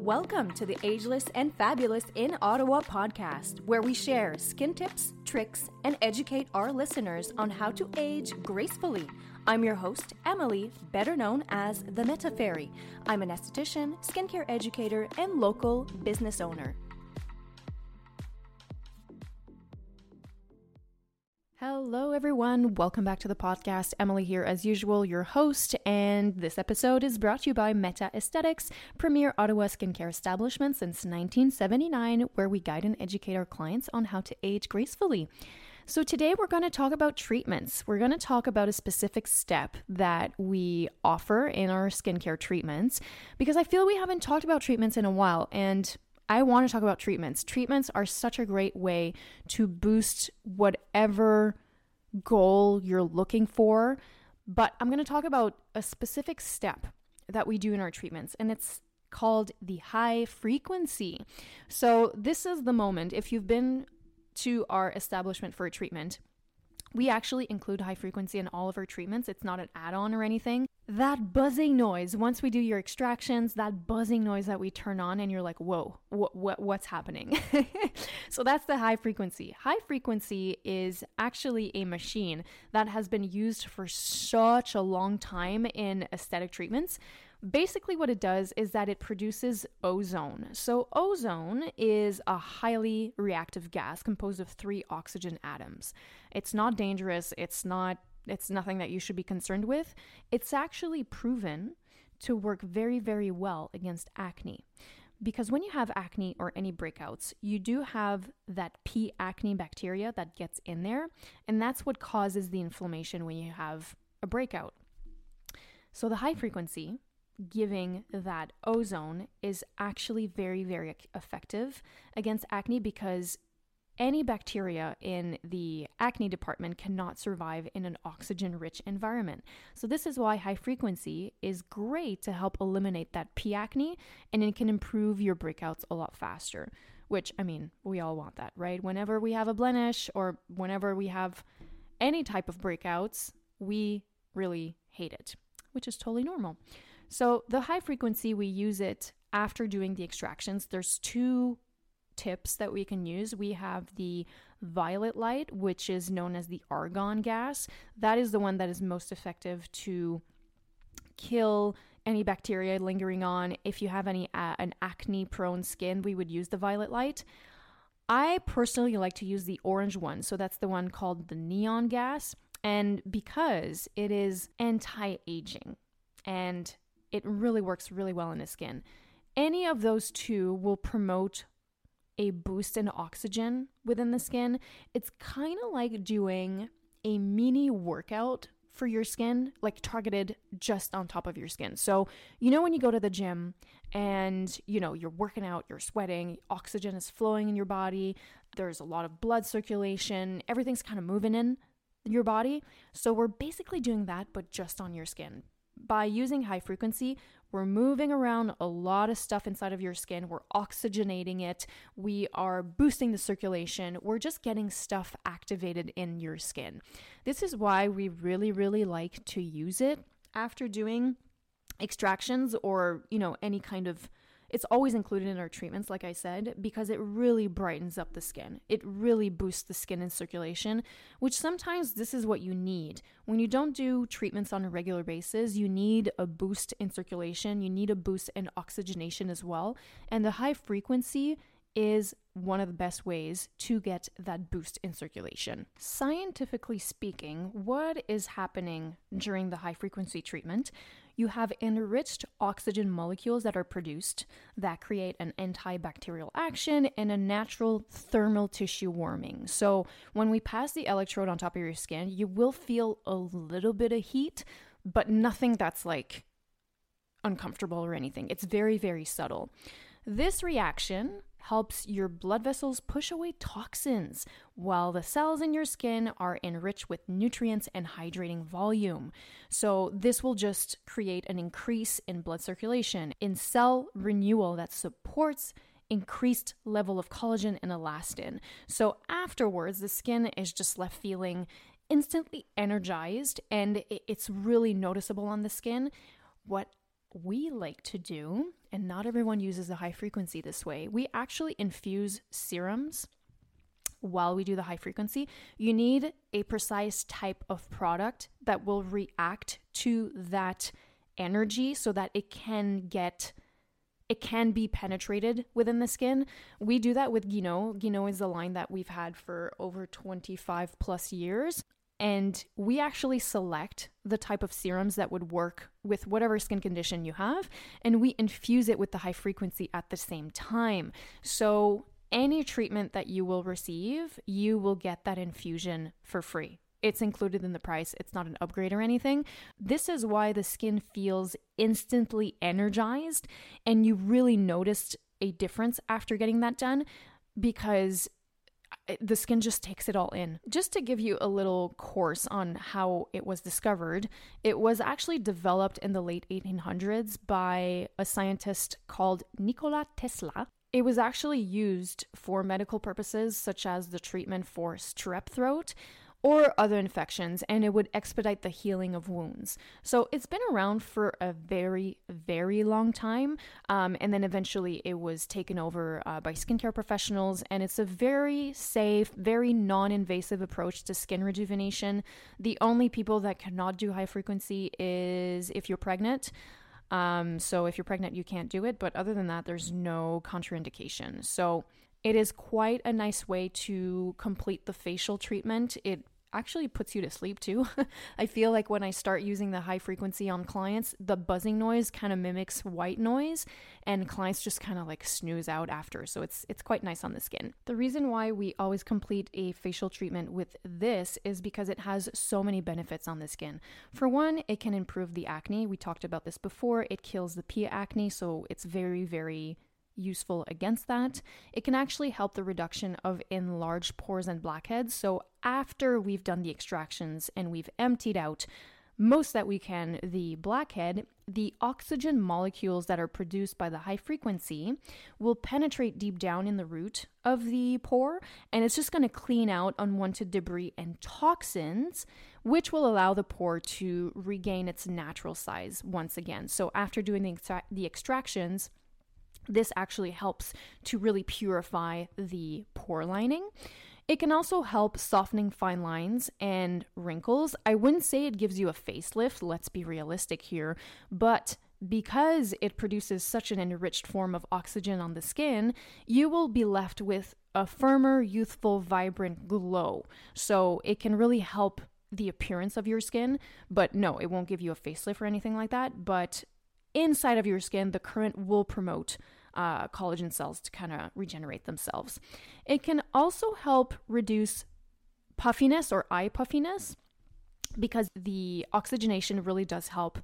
Welcome to the Ageless and Fabulous in Ottawa podcast, where we share skin tips, tricks, and educate our listeners on how to age gracefully. I'm your host, Emily, better known as the Meta Fairy. I'm an esthetician, skincare educator, and local business owner. Hello, everyone. Welcome back to the podcast. Emily here, as usual, your host. And this episode is brought to you by Meta Aesthetics, premier Ottawa skincare establishment since 1979, where we guide and educate our clients on how to age gracefully. So, today we're going to talk about treatments. We're going to talk about a specific step that we offer in our skincare treatments because I feel we haven't talked about treatments in a while. And I want to talk about treatments. Treatments are such a great way to boost whatever goal you're looking for. But I'm going to talk about a specific step that we do in our treatments, and it's called the high frequency. So, this is the moment if you've been to our establishment for a treatment. We actually include high frequency in all of our treatments. It's not an add on or anything that buzzing noise once we do your extractions that buzzing noise that we turn on and you're like whoa what what's happening? So that's the high frequency. High frequency is actually a machine that has been used for such a long time in aesthetic treatments. Basically what it does is that it produces ozone. So ozone is a highly reactive gas composed of three oxygen atoms. It's not dangerous. It's not it's nothing that you should be concerned with. It's actually proven to work very, very well against acne. Because when you have acne or any breakouts, you do have that P. acne bacteria that gets in there, and that's what causes the inflammation when you have a breakout. So, the high frequency giving that ozone is actually very, very effective against acne because any bacteria in the acne department cannot survive in an oxygen rich environment. So, this is why high frequency is great to help eliminate that P acne and it can improve your breakouts a lot faster. Which, I mean, we all want that, right? Whenever we have a blemish or whenever we have any type of breakouts, we really hate it, which is totally normal. So, the high frequency, we use it after doing the extractions. There's two tips that we can use. We have the violet light, which is known as the argon gas. That is the one that is most effective to kill any bacteria lingering on. If you have any uh, an acne prone skin, we would use the violet light. I personally like to use the orange one. So that's the one called the neon gas. And because it is anti aging and it really works really well in the skin, any of those two will promote a boost in oxygen within the skin. It's kind of like doing a mini workout for your skin, like targeted just on top of your skin. So, you know, when you go to the gym and, you know, you're working out, you're sweating, oxygen is flowing in your body, there's a lot of blood circulation, everything's kind of moving in your body. So, we're basically doing that, but just on your skin. By using high frequency, we're moving around a lot of stuff inside of your skin. We're oxygenating it. We are boosting the circulation. We're just getting stuff activated in your skin. This is why we really, really like to use it after doing extractions or, you know, any kind of it's always included in our treatments, like I said, because it really brightens up the skin. It really boosts the skin and circulation, which sometimes this is what you need. When you don't do treatments on a regular basis, you need a boost in circulation, you need a boost in oxygenation as well. And the high frequency is one of the best ways to get that boost in circulation. Scientifically speaking, what is happening during the high frequency treatment? You have enriched oxygen molecules that are produced that create an antibacterial action and a natural thermal tissue warming. So, when we pass the electrode on top of your skin, you will feel a little bit of heat, but nothing that's like uncomfortable or anything. It's very, very subtle. This reaction helps your blood vessels push away toxins, while the cells in your skin are enriched with nutrients and hydrating volume. So, this will just create an increase in blood circulation, in cell renewal that supports increased level of collagen and elastin. So, afterwards, the skin is just left feeling instantly energized and it's really noticeable on the skin. What we like to do, and not everyone uses the high frequency this way, we actually infuse serums while we do the high frequency. You need a precise type of product that will react to that energy so that it can get it can be penetrated within the skin. We do that with Guinot. Guinot is the line that we've had for over 25 plus years. And we actually select the type of serums that would work with whatever skin condition you have, and we infuse it with the high frequency at the same time. So, any treatment that you will receive, you will get that infusion for free. It's included in the price. It's not an upgrade or anything. This is why the skin feels instantly energized and you really noticed a difference after getting that done because the skin just takes it all in. Just to give you a little course on how it was discovered, it was actually developed in the late 1800s by a scientist called Nikola Tesla. It was actually used for medical purposes, such as the treatment for strep throat, or other infections, and it would expedite the healing of wounds. So it's been around for a very, very long time. Um, and then eventually it was taken over uh, by skincare professionals, and it's a very safe, very non invasive approach to skin rejuvenation. The only people that cannot do high frequency is if you're pregnant. Um, so if you're pregnant, you can't do it. But other than that, there's no contraindication. So it is quite a nice way to complete the facial treatment. It actually puts you to sleep too. I feel like when I start using the high frequency on clients, the buzzing noise kind of mimics white noise and clients just kind of like snooze out after. So it's it's quite nice on the skin. The reason why we always complete a facial treatment with this is because it has so many benefits on the skin. For one, it can improve the acne. We talked about this before. It kills the P. acne, so it's very very useful against that. It can actually help the reduction of enlarged pores and blackheads. So, after we've done the extractions and we've emptied out most that we can the blackhead, the oxygen molecules that are produced by the high frequency will penetrate deep down in the root of the pore and it's just going to clean out unwanted debris and toxins, which will allow the pore to regain its natural size once again. So, after doing the, extra- the extractions, this actually helps to really purify the pore lining. It can also help softening fine lines and wrinkles. I wouldn't say it gives you a facelift, let's be realistic here, but because it produces such an enriched form of oxygen on the skin, you will be left with a firmer, youthful, vibrant glow. So it can really help the appearance of your skin, but no, it won't give you a facelift or anything like that. But inside of your skin, the current will promote uh, collagen cells to kind of regenerate themselves. It can also help reduce puffiness or eye puffiness because the oxygenation really does help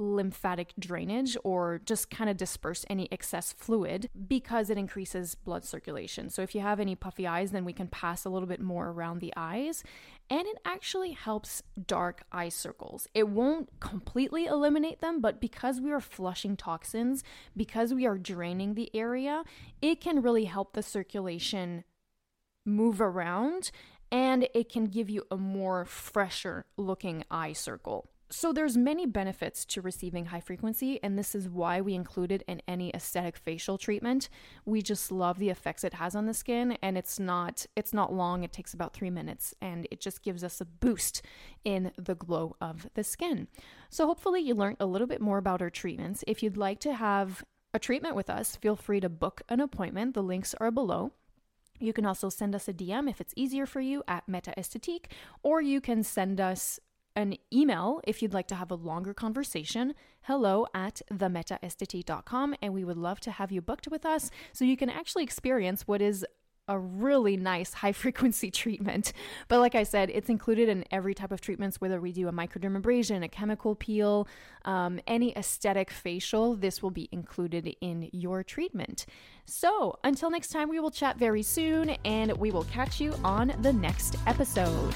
lymphatic drainage or just kind of disperse any excess fluid because it increases blood circulation. So if you have any puffy eyes, then we can pass a little bit more around the eyes. And it actually helps dark eye circles. It won't completely eliminate them, but because we are flushing toxins, because we are draining the area, it can really help the circulation move around and it can give you a more fresher looking eye circle. So there's many benefits to receiving high frequency and this is why we include it in any aesthetic facial treatment. We just love the effects it has on the skin and it's not it's not long. It takes about 3 minutes and it just gives us a boost in the glow of the skin. So hopefully you learned a little bit more about our treatments. If you'd like to have a treatment with us, feel free to book an appointment. The links are below. You can also send us a DM if it's easier for you at Meta Esthétique, or you can send us an email if you'd like to have a longer conversation hello at themetaesthetike.com and we would love to have you booked with us so you can actually experience what is a really nice high frequency treatment. But like I said, it's included in every type of treatments, whether we do a microdermabrasion, a chemical peel, um, any aesthetic facial, this will be included in your treatment. So until next time, we will chat very soon and we will catch you on the next episode.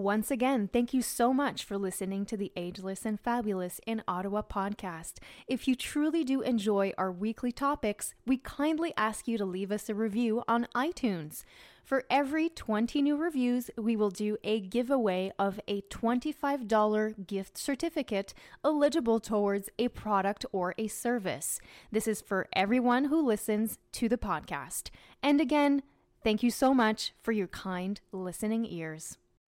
Once again, thank you so much for listening to the Ageless and Fabulous in Ottawa podcast. If you truly do enjoy our weekly topics, we kindly ask you to leave us a review on iTunes. For every 20 new reviews, we will do a giveaway of a $25 gift certificate eligible towards a product or a service. This is for everyone who listens to the podcast. And again, thank you so much for your kind listening ears.